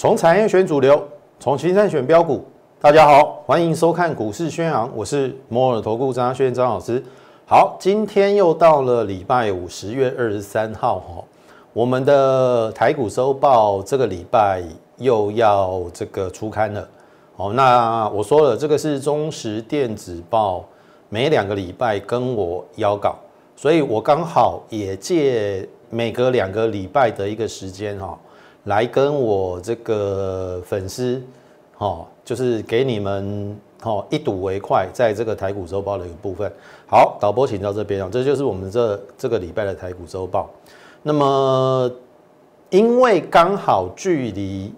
从产业选主流，从青山选标股。大家好，欢迎收看股市宣扬，我是摩尔投顾张轩张老师。好，今天又到了礼拜五，十月二十三号哈，我们的台股周报这个礼拜又要这个出刊了。哦，那我说了，这个是中时电子报每两个礼拜跟我邀稿，所以我刚好也借每隔两个礼拜的一个时间哈。来跟我这个粉丝，哦，就是给你们哦一睹为快，在这个台股周报的一个部分。好，导播请到这边啊，这就是我们这这个礼拜的台股周报。那么，因为刚好距离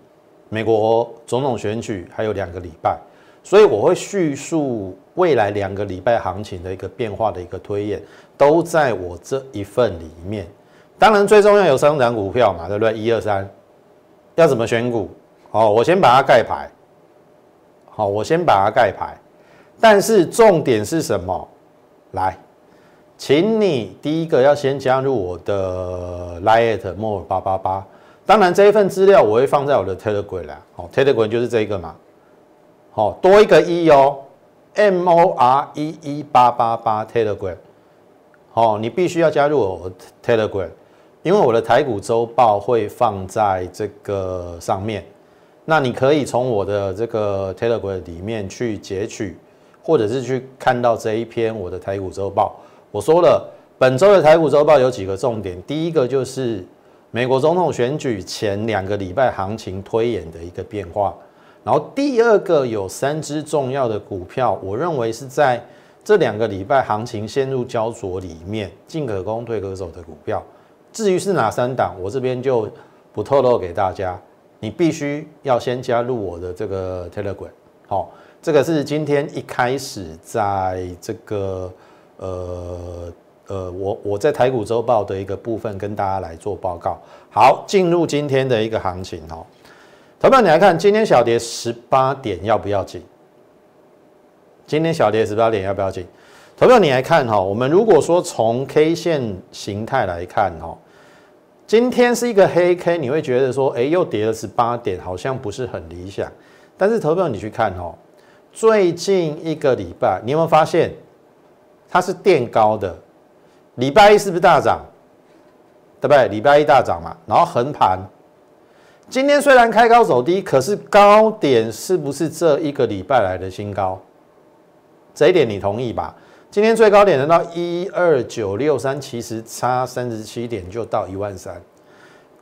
美国总统选举还有两个礼拜，所以我会叙述未来两个礼拜行情的一个变化的一个推演，都在我这一份里面。当然，最重要有三档股票嘛，对不对？一二三。要怎么选股？好，我先把它盖牌。好，我先把它盖牌。但是重点是什么？来，请你第一个要先加入我的 Lite More 八八八。当然这一份资料我会放在我的 Telegram 啦。好，Telegram 就是这一个嘛。好，多一个一哦，M O R E E 八八八 Telegram。好，你必须要加入我 Telegram。因为我的台股周报会放在这个上面，那你可以从我的这个 Telegram 里面去截取，或者是去看到这一篇我的台股周报。我说了，本周的台股周报有几个重点，第一个就是美国总统选举前两个礼拜行情推演的一个变化，然后第二个有三只重要的股票，我认为是在这两个礼拜行情陷入焦灼里面进可攻退可守的股票。至于是哪三档，我这边就不透露给大家。你必须要先加入我的这个 Telegram。好，这个是今天一开始在这个呃呃，我我在台股周报的一个部分跟大家来做报告。好，进入今天的一个行情哦。投票你来看，今天小跌十八点要不要紧？今天小跌十八点要不要紧？投票你来看哈，我们如果说从 K 线形态来看哈。今天是一个黑 K，你会觉得说，哎，又跌了十八点，好像不是很理想。但是投票你去看哦，最近一个礼拜，你有没有发现它是垫高的？礼拜一是不是大涨？对不对？礼拜一大涨嘛，然后横盘。今天虽然开高走低，可是高点是不是这一个礼拜来的新高？这一点你同意吧？今天最高点能到一二九六三，其实差三十七点就到一万三。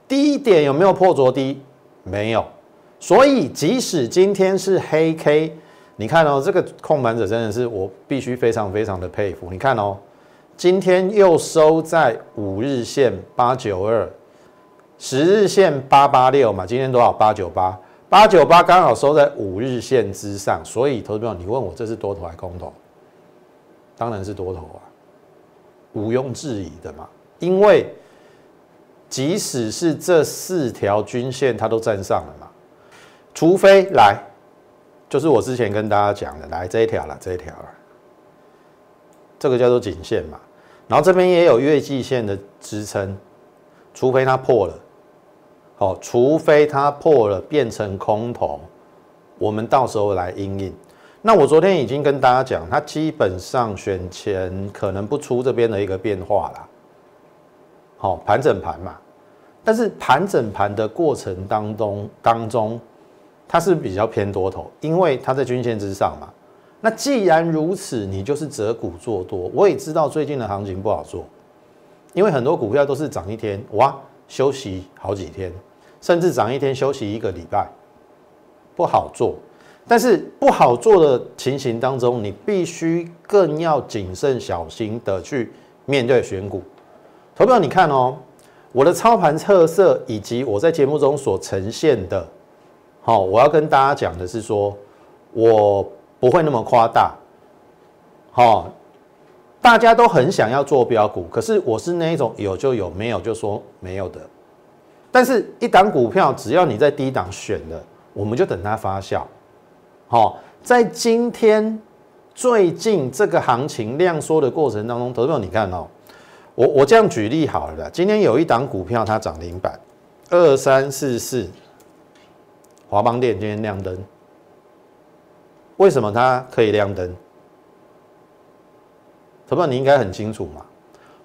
低点有没有破昨低？没有。所以即使今天是黑 K，你看哦，这个控盘者真的是我必须非常非常的佩服。你看哦，今天又收在五日线八九二，十日线八八六嘛，今天多少？八九八，八九八刚好收在五日线之上。所以，投资朋友，你问我这是多头还是空头？当然是多头啊，毋庸置疑的嘛。因为即使是这四条均线它都站上了嘛，除非来，就是我之前跟大家讲的，来这一条了，这一条了，这个叫做颈线嘛。然后这边也有月季线的支撑，除非它破了，好，除非它破了变成空头，我们到时候来应应。那我昨天已经跟大家讲，它基本上选前可能不出这边的一个变化啦。好，盘整盘嘛，但是盘整盘的过程当中当中，它是比较偏多头，因为它在均线之上嘛。那既然如此，你就是择股做多。我也知道最近的行情不好做，因为很多股票都是涨一天哇，休息好几天，甚至涨一天休息一个礼拜，不好做。但是不好做的情形当中，你必须更要谨慎小心的去面对选股。投票，你看哦，我的操盘特色以及我在节目中所呈现的，好，我要跟大家讲的是说，我不会那么夸大。好，大家都很想要做标股，可是我是那一种有就有，没有就说没有的。但是，一档股票只要你在低档选了，我们就等它发酵。好，在今天最近这个行情量缩的过程当中，投票你看哦，我我这样举例好了，今天有一档股票它涨停板，二三四四华邦电今天亮灯，为什么它可以亮灯？投票？你应该很清楚嘛。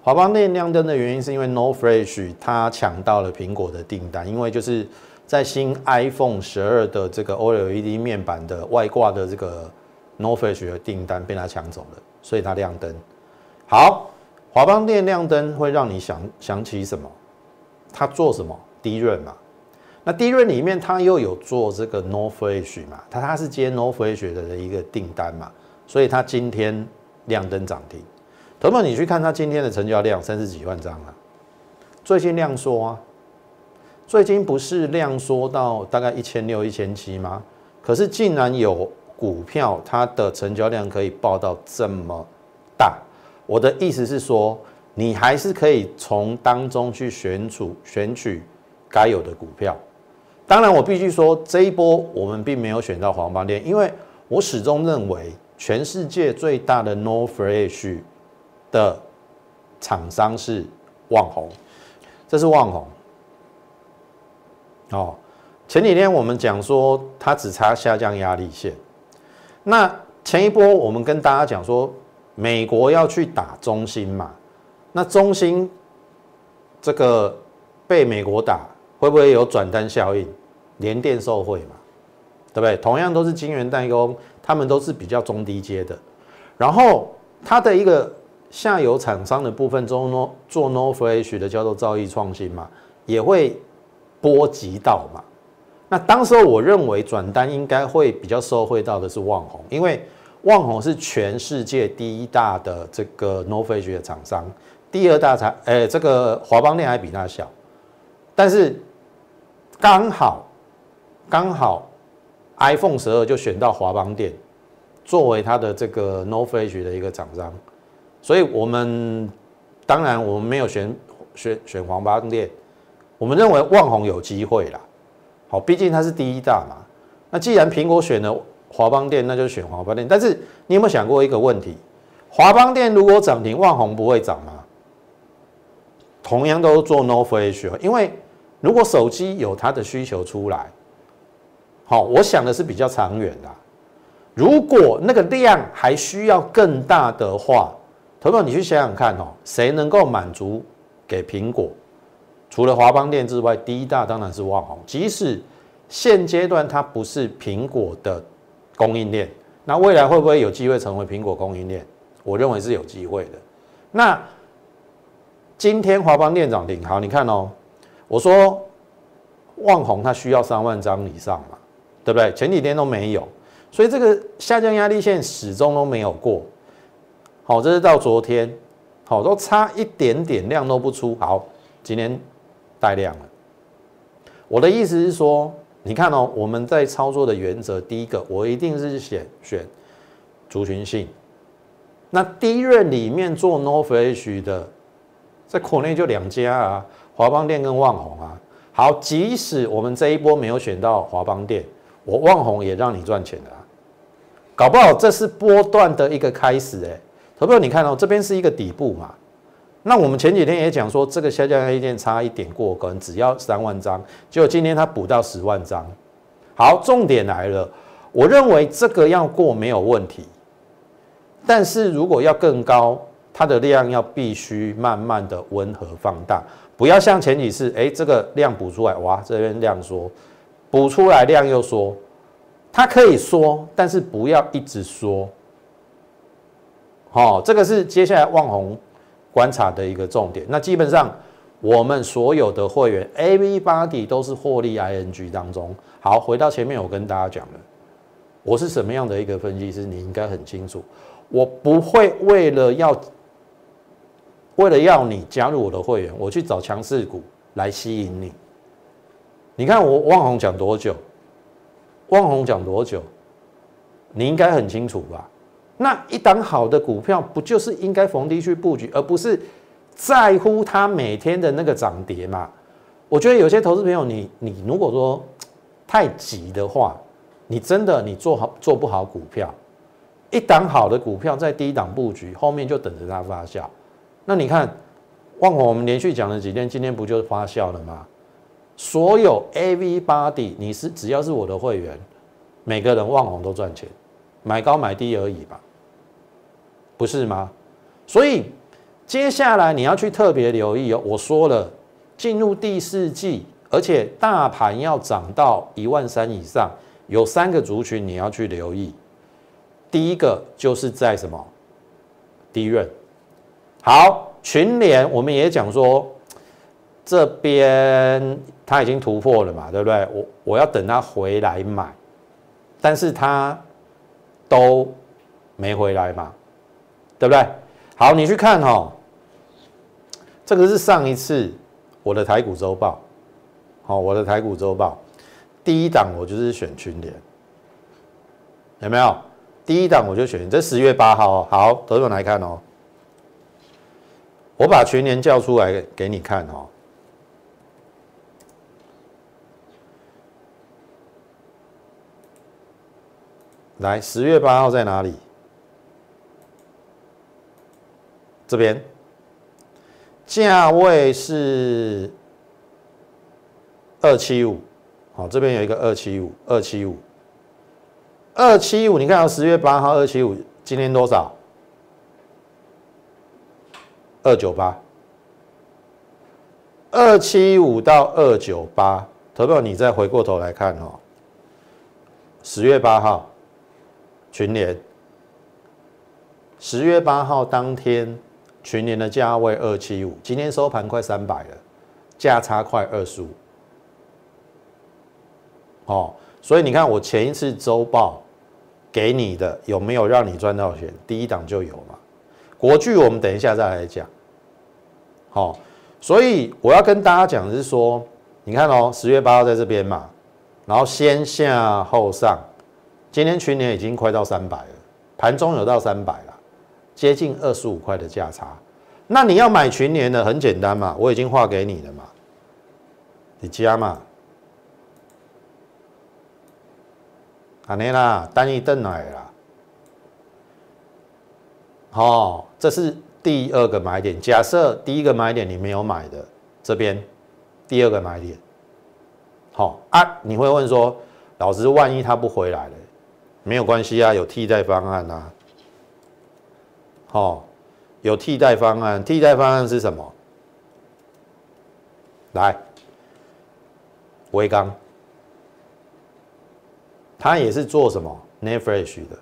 华邦电亮灯的原因是因为 No Fresh 它抢到了苹果的订单，因为就是在新 iPhone 十二的这个 OLED 面板的外挂的这个 No Flash 的订单被他抢走了，所以它亮灯。好，华邦电亮灯会让你想想起什么？它做什么？低润嘛。那低润里面它又有做这个 No Flash 嘛？它它是接 No Flash 的一个订单嘛，所以它今天亮灯涨停。那么你去看它今天的成交量三十几万张啊，最近量缩啊，最近不是量缩到大概一千六、一千七吗？可是竟然有股票它的成交量可以报到这么大，我的意思是说，你还是可以从当中去选取选取该有的股票。当然，我必须说这一波我们并没有选到黄邦链，因为我始终认为全世界最大的 No Flash。的厂商是旺宏，这是旺宏。哦，前几天我们讲说它只差下降压力线。那前一波我们跟大家讲说，美国要去打中芯嘛，那中芯这个被美国打，会不会有转单效应？连电受惠嘛，对不对？同样都是晶圆代工，他们都是比较中低阶的。然后它的一个。下游厂商的部分中，no 做 no flash 的叫做造诣创新嘛，也会波及到嘛。那当时候我认为转单应该会比较受惠到的是旺宏，因为旺宏是全世界第一大的这个 No f a g e 的厂商，第二大厂，哎，这个华邦电还比它小，但是刚好刚好 iPhone 十二就选到华邦电作为它的这个 No f a g e 的一个厂商。所以，我们当然我们没有选选选黄邦店，我们认为旺宏有机会啦。好，毕竟它是第一大嘛。那既然苹果选了华邦店，那就选华邦店。但是你有没有想过一个问题？华邦店如果涨停，旺宏不会涨吗？同样都做 No Flash，因为如果手机有它的需求出来，好，我想的是比较长远的。如果那个量还需要更大的话，朋友，你去想想看哦，谁能够满足给苹果？除了华邦电之外，第一大当然是旺宏。即使现阶段它不是苹果的供应链，那未来会不会有机会成为苹果供应链？我认为是有机会的。那今天华邦电涨停，好，你看哦，我说旺宏它需要三万张以上嘛，对不对？前几天都没有，所以这个下降压力线始终都没有过。好，这是到昨天，好都差一点点量都不出。好，今天带量了。我的意思是说，你看哦，我们在操作的原则，第一个，我一定是选选族群性。那第一任里面做 No Flash 的，在国内就两家啊，华邦电跟旺宏啊。好，即使我们这一波没有选到华邦电，我旺宏也让你赚钱的啊。搞不好这是波段的一个开始，哎。投票，你看哦，这边是一个底部嘛。那我们前几天也讲说，这个下降压力线差一点过关，只要三万张，结果今天它补到十万张。好，重点来了，我认为这个要过没有问题，但是如果要更高，它的量要必须慢慢的温和放大，不要像前几次，哎，这个量补出来，哇，这边量缩，补出来量又缩，它可以缩，但是不要一直缩。好，这个是接下来望红观察的一个重点。那基本上我们所有的会员 A、B、八 D 都是获利 ING 当中。好，回到前面我跟大家讲的，我是什么样的一个分析师，你应该很清楚。我不会为了要为了要你加入我的会员，我去找强势股来吸引你。你看我望红讲多久？望红讲多久？你应该很清楚吧？那一档好的股票，不就是应该逢低去布局，而不是在乎它每天的那个涨跌嘛？我觉得有些投资朋友，你你如果说太急的话，你真的你做好做不好股票。一档好的股票在低档布局，后面就等着它发酵。那你看，旺宏我们连续讲了几天，今天不就发酵了吗？所有 AV body，你是只要是我的会员，每个人望红都赚钱，买高买低而已吧，不是吗？所以接下来你要去特别留意哦。我说了，进入第四季，而且大盘要涨到一万三以上，有三个族群你要去留意。第一个就是在什么低润，好群联，我们也讲说这边它已经突破了嘛，对不对？我我要等它回来买，但是它都没回来嘛，对不对？好，你去看哈，这个是上一次我的台股周报，好，我的台股周报第一档我就是选群联，有没有？第一档我就选这十月八号，好，投资来看哦，我把群联叫出来给你看哦，来，十月八号在哪里？这边。价位是二七五，好，这边有一个二七五，二七五，二七五，你看到十月八号二七五，今天多少？二九八，二七五到二九八，投票你再回过头来看哦，十月八号。群联，十月八号当天。群联的价位二七五，今天收盘快三百了，价差快二十五。哦，所以你看我前一次周报给你的有没有让你赚到钱？第一档就有嘛。国巨我们等一下再来讲。好，所以我要跟大家讲的是说，你看哦，十月八号在这边嘛，然后先下后上，今天群年已经快到三百了，盘中有到三百了。接近二十五块的价差，那你要买群联的很简单嘛，我已经画给你了嘛，你加嘛，安尼啦，单一邓来啦，好，这是第二个买点。假设第一个买点你没有买的，这边第二个买点，好啊，你会问说，老师，万一他不回来了，没有关系啊，有替代方案啊。哦，有替代方案，替代方案是什么？来，微刚，他也是做什么？N e f r e s h 的。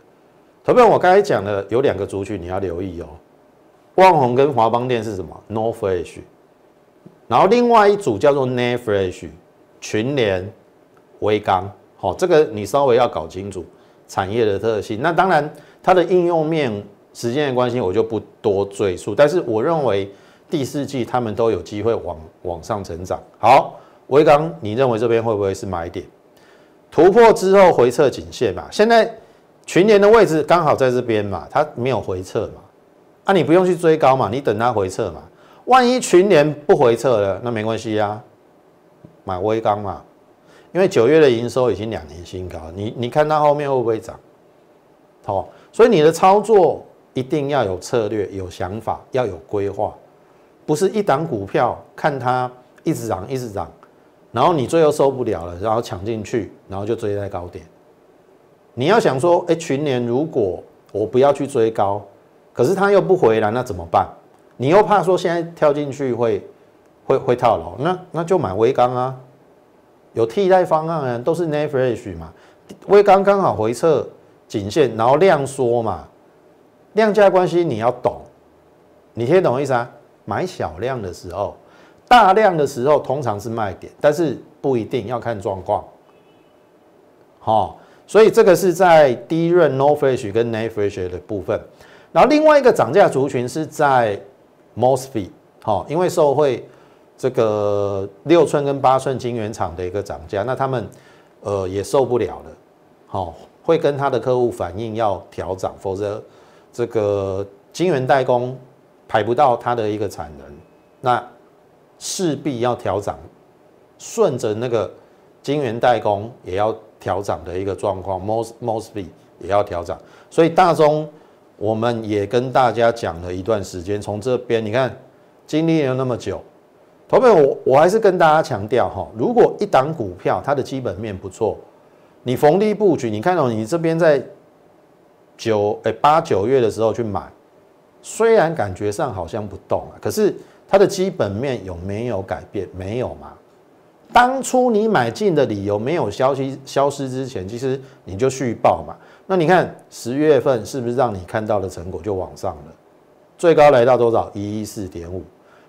投票我刚才讲的有两个族群你要留意哦，旺宏跟华邦电是什么？N o f r e s h 然后另外一组叫做 n e f r e s h 群联、微刚，好，这个你稍微要搞清楚。产业的特性。那当然它的应用面。时间的关系，我就不多赘述。但是我认为第四季他们都有机会往往上成长。好，维刚，你认为这边会不会是买点？突破之后回撤颈线嘛？现在群联的位置刚好在这边嘛，它没有回撤嘛？啊，你不用去追高嘛，你等它回撤嘛。万一群联不回撤了，那没关系呀，买微钢嘛。因为九月的营收已经两年新高，你你看它后面会不会涨？好，所以你的操作。一定要有策略、有想法、要有规划，不是一档股票看它一直涨、一直涨，然后你最后受不了了，然后抢进去，然后就追在高点。你要想说，哎，群年如果我不要去追高，可是它又不回来，那怎么办？你又怕说现在跳进去会会会套牢，那那就买微钢啊，有替代方案啊，都是 n e f r e s h 嘛，微刚刚好回撤颈线，然后量缩嘛。量价关系你要懂，你听懂意思啊？买小量的时候，大量的时候通常是卖点，但是不一定要看状况。好，所以这个是在低润 No Fresh 跟 n a Fresh 的部分。然后另外一个涨价族群是在 Mosfet，好，因为受会这个六寸跟八寸晶圆厂的一个涨价，那他们呃也受不了了，好，会跟他的客户反映要调涨，否则。这个晶圆代工排不到它的一个产能，那势必要调涨，顺着那个晶圆代工也要调涨的一个状况，most mostly 也要调涨。所以大中我们也跟大家讲了一段时间，从这边你看经历了那么久，朋友，我我还是跟大家强调哈，如果一档股票它的基本面不错，你逢低布局，你看到你这边在九哎八九月的时候去买，虽然感觉上好像不动啊，可是它的基本面有没有改变？没有嘛。当初你买进的理由没有消息消失之前，其实你就续报嘛。那你看十月份是不是让你看到的成果就往上了？最高来到多少？一一四点五。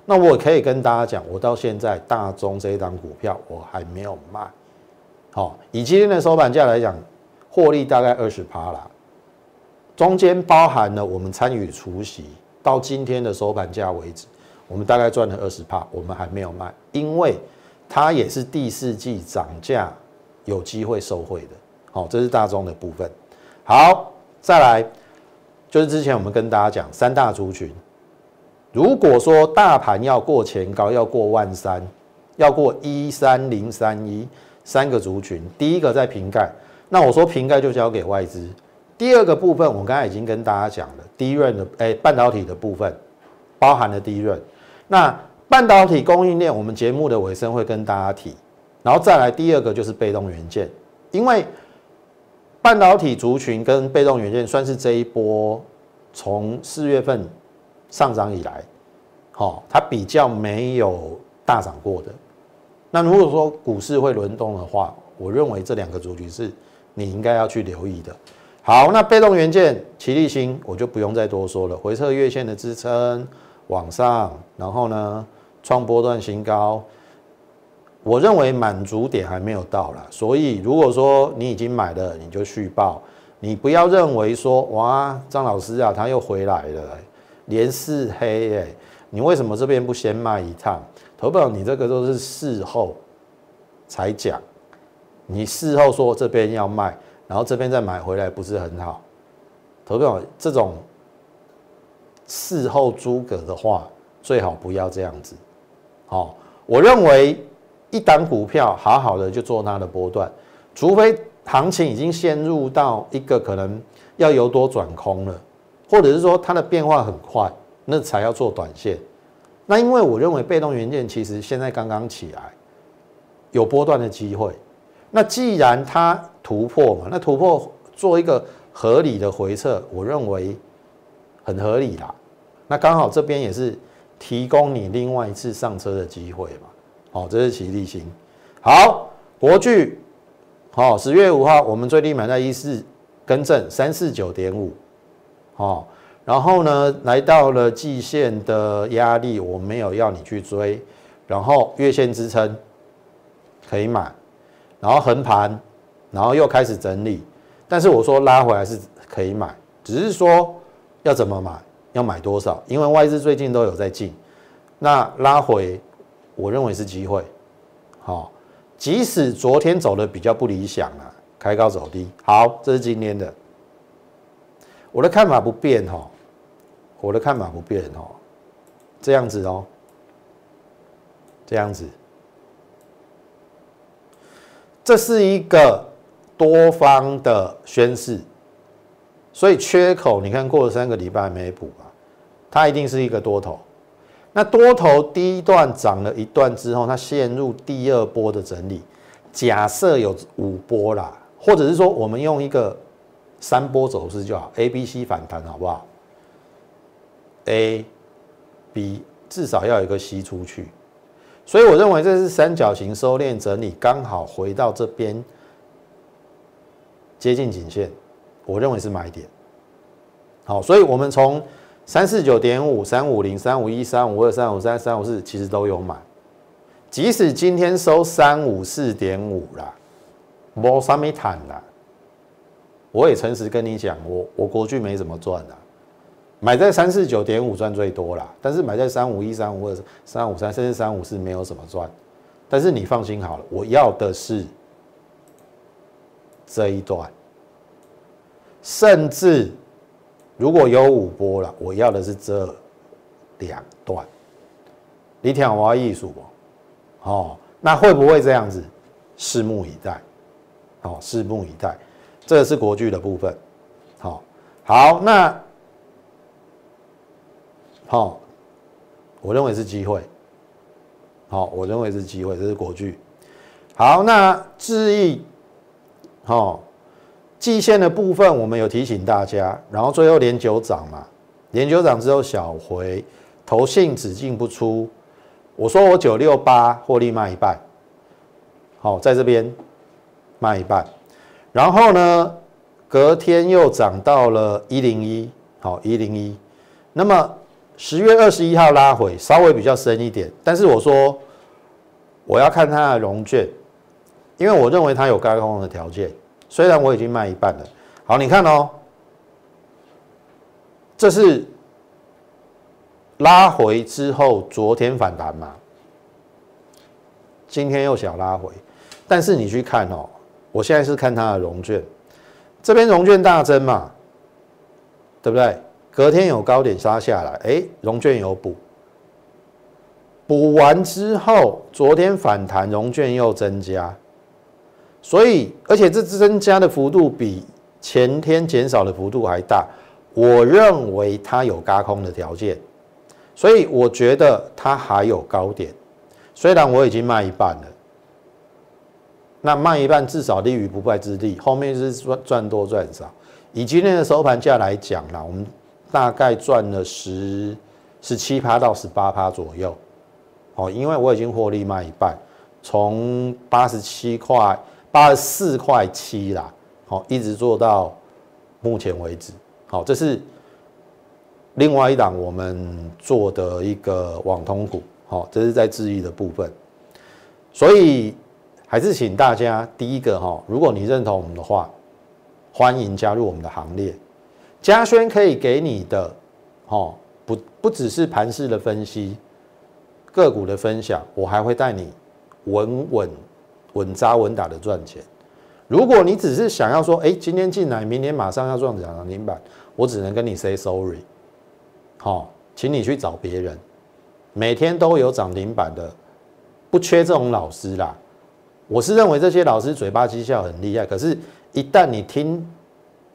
那我可以跟大家讲，我到现在大中这一档股票我还没有卖。好，以今天的收盘价来讲，获利大概二十趴啦。中间包含了我们参与除息，到今天的收盘价为止，我们大概赚了二十趴，我们还没有卖，因为它也是第四季涨价有机会受惠的。好，这是大中的部分。好，再来就是之前我们跟大家讲三大族群，如果说大盘要过前高，要过万三，要过一三零三一三个族群，第一个在瓶盖，那我说瓶盖就交给外资。第二个部分，我刚才已经跟大家讲了，低润的哎半导体的部分包含了低润，那半导体供应链，我们节目的尾声会跟大家提，然后再来第二个就是被动元件，因为。半导体族群跟被动元件算是这一波从四月份上涨以来，好，它比较没有大涨过的。那如果说股市会轮动的话，我认为这两个族群是你应该要去留意的。好，那被动元件，齐力新我就不用再多说了，回撤月线的支撑往上，然后呢创波段新高。我认为满足点还没有到了，所以如果说你已经买了，你就续报。你不要认为说哇，张老师啊，他又回来了，连四黑哎，你为什么这边不先卖一趟？投保你这个都是事后才讲，你事后说这边要卖，然后这边再买回来不是很好？投保这种事后诸葛的话，最好不要这样子。好，我认为。一档股票好好的就做它的波段，除非行情已经陷入到一个可能要由多转空了，或者是说它的变化很快，那才要做短线。那因为我认为被动元件其实现在刚刚起来，有波段的机会。那既然它突破嘛，那突破做一个合理的回撤，我认为很合理啦。那刚好这边也是提供你另外一次上车的机会嘛。好，这是齐力新。好，国巨，好，十月五号我们最低买在一四，更正三四九点五。好，然后呢，来到了季线的压力，我没有要你去追，然后月线支撑可以买，然后横盘，然后又开始整理，但是我说拉回来是可以买，只是说要怎么买，要买多少，因为外资最近都有在进，那拉回。我认为是机会，好，即使昨天走的比较不理想啊，开高走低，好，这是今天的，我的看法不变哈，我的看法不变哦，这样子哦，这样子，这是一个多方的宣示，所以缺口你看过了三个礼拜没补吧，它一定是一个多头。那多头第一段涨了一段之后，它陷入第二波的整理。假设有五波啦，或者是说我们用一个三波走势就好，A、B、C 反弹好不好？A、B 至少要有一个 C 出去，所以我认为这是三角形收敛整理，刚好回到这边接近颈线，我认为是买点。好，所以我们从。三四九点五、三五零、三五一、三五二、三五三、三五四，其实都有买。即使今天收三五四点五啦，没啥没谈啦。我也诚实跟你讲，我我国巨没怎么赚啦，买在三四九点五赚最多啦，但是买在三五一、三五二、三五三，甚至三五四没有什么赚。但是你放心好了，我要的是这一段，甚至。如果有五波了，我要的是这两段。你听我艺术不？哦，那会不会这样子？拭目以待。哦，拭目以待。这个是国剧的部分。好，好，那好，我认为是机会。好，我认为是机会，这是国巨。好，那智毅，好，季线的部分我们有提醒大家，然后最后连九涨嘛，连九涨之后小回，投信只进不出，我说我九六八获利卖一半，好，在这边卖一半，然后呢，隔天又涨到了一零一，好，一零一，那么十月二十一号拉回，稍微比较深一点，但是我说我要看它的融券。因为我认为它有高空的条件，虽然我已经卖一半了。好，你看哦，这是拉回之后昨天反弹嘛，今天又想拉回，但是你去看哦，我现在是看它的融券，这边融券大增嘛，对不对？隔天有高点杀下来，哎，融券有补，补完之后，昨天反弹，融券又增加。所以，而且这增加的幅度比前天减少的幅度还大，我认为它有嘎空的条件，所以我觉得它还有高点。虽然我已经卖一半了，那卖一半至少立于不败之地，后面是赚赚多赚少。以今天的收盘价来讲啦，我们大概赚了十十七趴到十八趴左右。哦，因为我已经获利卖一半，从八十七块。八十四块七啦，好，一直做到目前为止，好，这是另外一档我们做的一个网通股，好，这是在质疑的部分，所以还是请大家第一个哈，如果你认同我们的话，欢迎加入我们的行列。嘉轩可以给你的，哈，不不只是盘势的分析，个股的分享，我还会带你稳稳。稳扎稳打的赚钱。如果你只是想要说，哎，今天进来，明天马上要赚涨停板，我只能跟你 say sorry。好，请你去找别人。每天都有涨停板的，不缺这种老师啦。我是认为这些老师嘴巴绩效很厉害，可是，一旦你听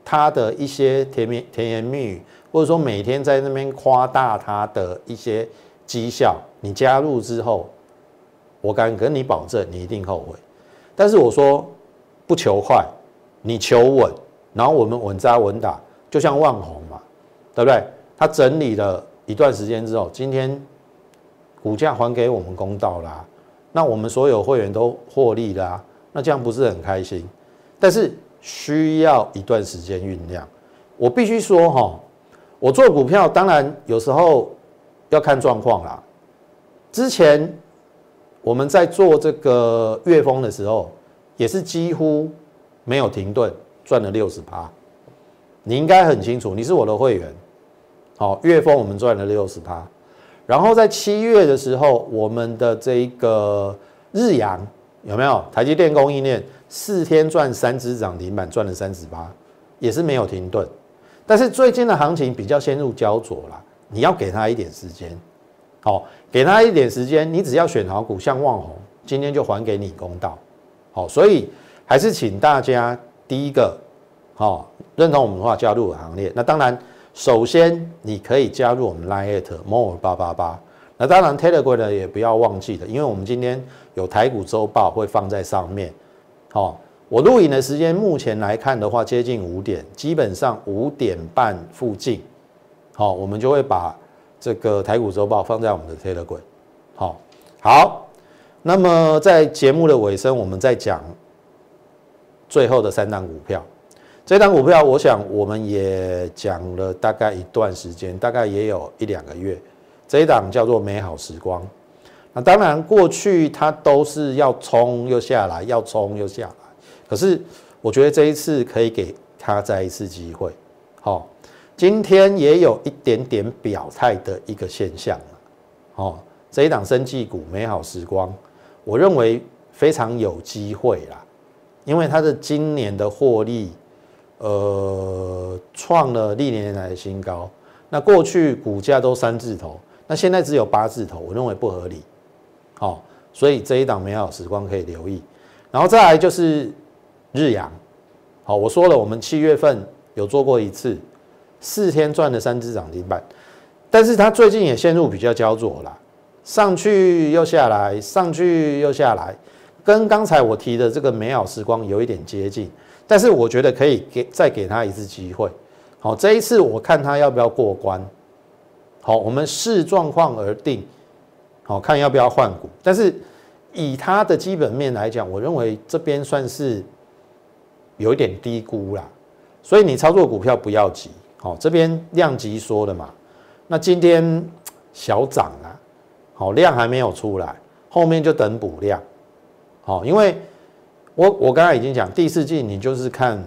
他的一些甜言甜言蜜语，或者说每天在那边夸大他的一些绩效，你加入之后，我敢跟你保证，你一定后悔。但是我说不求快，你求稳，然后我们稳扎稳打，就像万红嘛，对不对？他整理了一段时间之后，今天股价还给我们公道啦，那我们所有会员都获利啦，那这样不是很开心？但是需要一段时间酝酿。我必须说哈，我做股票当然有时候要看状况啦。之前。我们在做这个月峰的时候，也是几乎没有停顿，赚了六十趴。你应该很清楚，你是我的会员。好，月峰我们赚了六十趴。然后在七月的时候，我们的这个日阳有没有？台积电供应链四天赚三只涨停板，赚了三十八，也是没有停顿。但是最近的行情比较陷入焦灼了，你要给他一点时间。好，给他一点时间，你只要选好股，像旺宏，今天就还给你公道。好，所以还是请大家第一个，好认同我们的话，加入行列。那当然，首先你可以加入我们 Line at more 八八八。那当然，Telegram 呢也不要忘记的，因为我们今天有台股周报会放在上面。好，我录影的时间目前来看的话，接近五点，基本上五点半附近，好，我们就会把。这个台股周报放在我们的 Telegram，好，好，那么在节目的尾声，我们再讲最后的三档股票。这档股票，我想我们也讲了大概一段时间，大概也有一两个月。这一档叫做美好时光。那当然，过去它都是要冲又下来，要冲又下来。可是我觉得这一次可以给它再一次机会，好。今天也有一点点表态的一个现象哦，这一档生技股美好时光，我认为非常有机会啦，因为它的今年的获利，呃，创了历年来的新高。那过去股价都三字头，那现在只有八字头，我认为不合理。好，所以这一档美好时光可以留意。然后再来就是日阳，好，我说了，我们七月份有做过一次。四天赚了三只涨停板，但是它最近也陷入比较焦灼啦。上去又下来，上去又下来，跟刚才我提的这个美好时光有一点接近，但是我觉得可以给再给他一次机会。好，这一次我看他要不要过关。好，我们视状况而定。好看要不要换股，但是以它的基本面来讲，我认为这边算是有一点低估啦。所以你操作股票不要急。好，这边量级说的嘛，那今天小涨啊，好量还没有出来，后面就等补量。好，因为我我刚才已经讲，第四季你就是看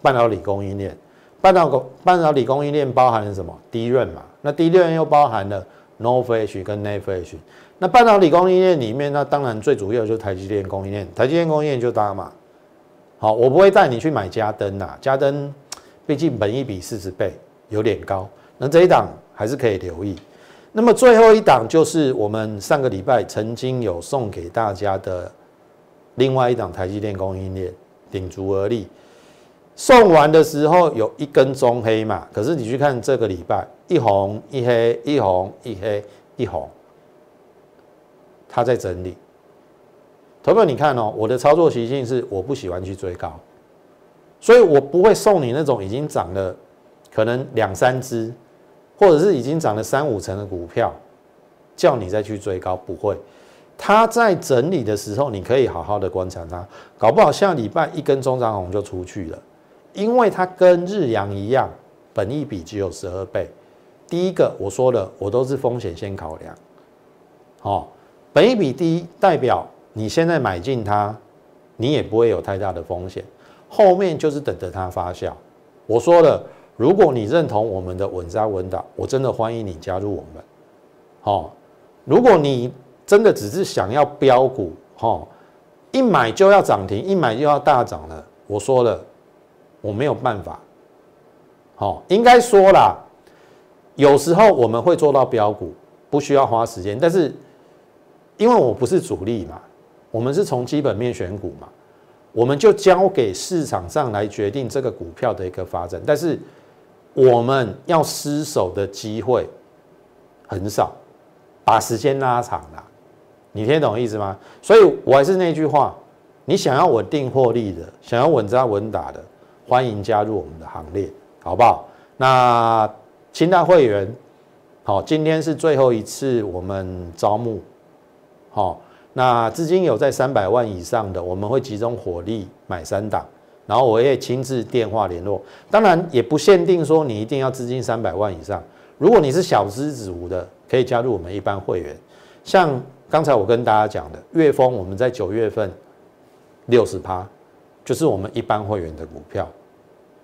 半导体供应链，半导体半导体供应链包含了什么？低润嘛，那低润又包含了。No Flash 跟 Net Flash，那半导体供应链里面，那当然最主要就是台积电供应链。台积电供应链就大嘛。好，我不会带你去买嘉登呐，嘉登毕竟本一比四十倍有点高。那这一档还是可以留意。那么最后一档就是我们上个礼拜曾经有送给大家的另外一档台积电供应链，顶足而立。送完的时候有一根中黑嘛，可是你去看这个礼拜，一红一黑，一红一黑一红，它在整理。投票你看哦，我的操作习性是我不喜欢去追高，所以我不会送你那种已经涨了可能两三只，或者是已经涨了三五成的股票，叫你再去追高，不会。它在整理的时候，你可以好好的观察它，搞不好下礼拜一根中长红就出去了。因为它跟日阳一样，本益比只有十二倍。第一个我说了，我都是风险先考量。哦，本益比低代表你现在买进它，你也不会有太大的风险。后面就是等着它发酵。我说了，如果你认同我们的稳扎稳打，我真的欢迎你加入我们。好，如果你真的只是想要标股，哈，一买就要涨停，一买就要大涨了。我说了。我没有办法，好，应该说啦，有时候我们会做到标股，不需要花时间，但是因为我不是主力嘛，我们是从基本面选股嘛，我们就交给市场上来决定这个股票的一个发展，但是我们要失手的机会很少，把时间拉长了，你听懂意思吗？所以我还是那句话，你想要稳定获利的，想要稳扎稳打的。欢迎加入我们的行列，好不好？那清代会员，好，今天是最后一次我们招募，好，那资金有在三百万以上的，我们会集中火力买三档，然后我也亲自电话联络。当然也不限定说你一定要资金三百万以上，如果你是小资子无的，可以加入我们一般会员。像刚才我跟大家讲的，月峰我们在九月份六十趴。就是我们一般会员的股票，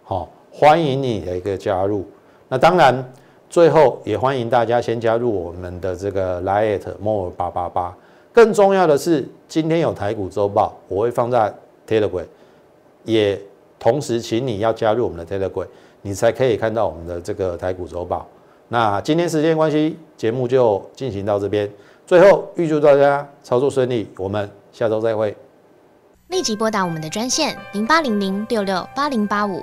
好，欢迎你的一个加入。那当然，最后也欢迎大家先加入我们的这个 Lite More 八八八。更重要的是，今天有台股周报，我会放在 Telegram，也同时请你要加入我们的 Telegram，你才可以看到我们的这个台股周报。那今天时间关系，节目就进行到这边。最后预祝大家操作顺利，我们下周再会。立即拨打我们的专线零八零零六六八零八五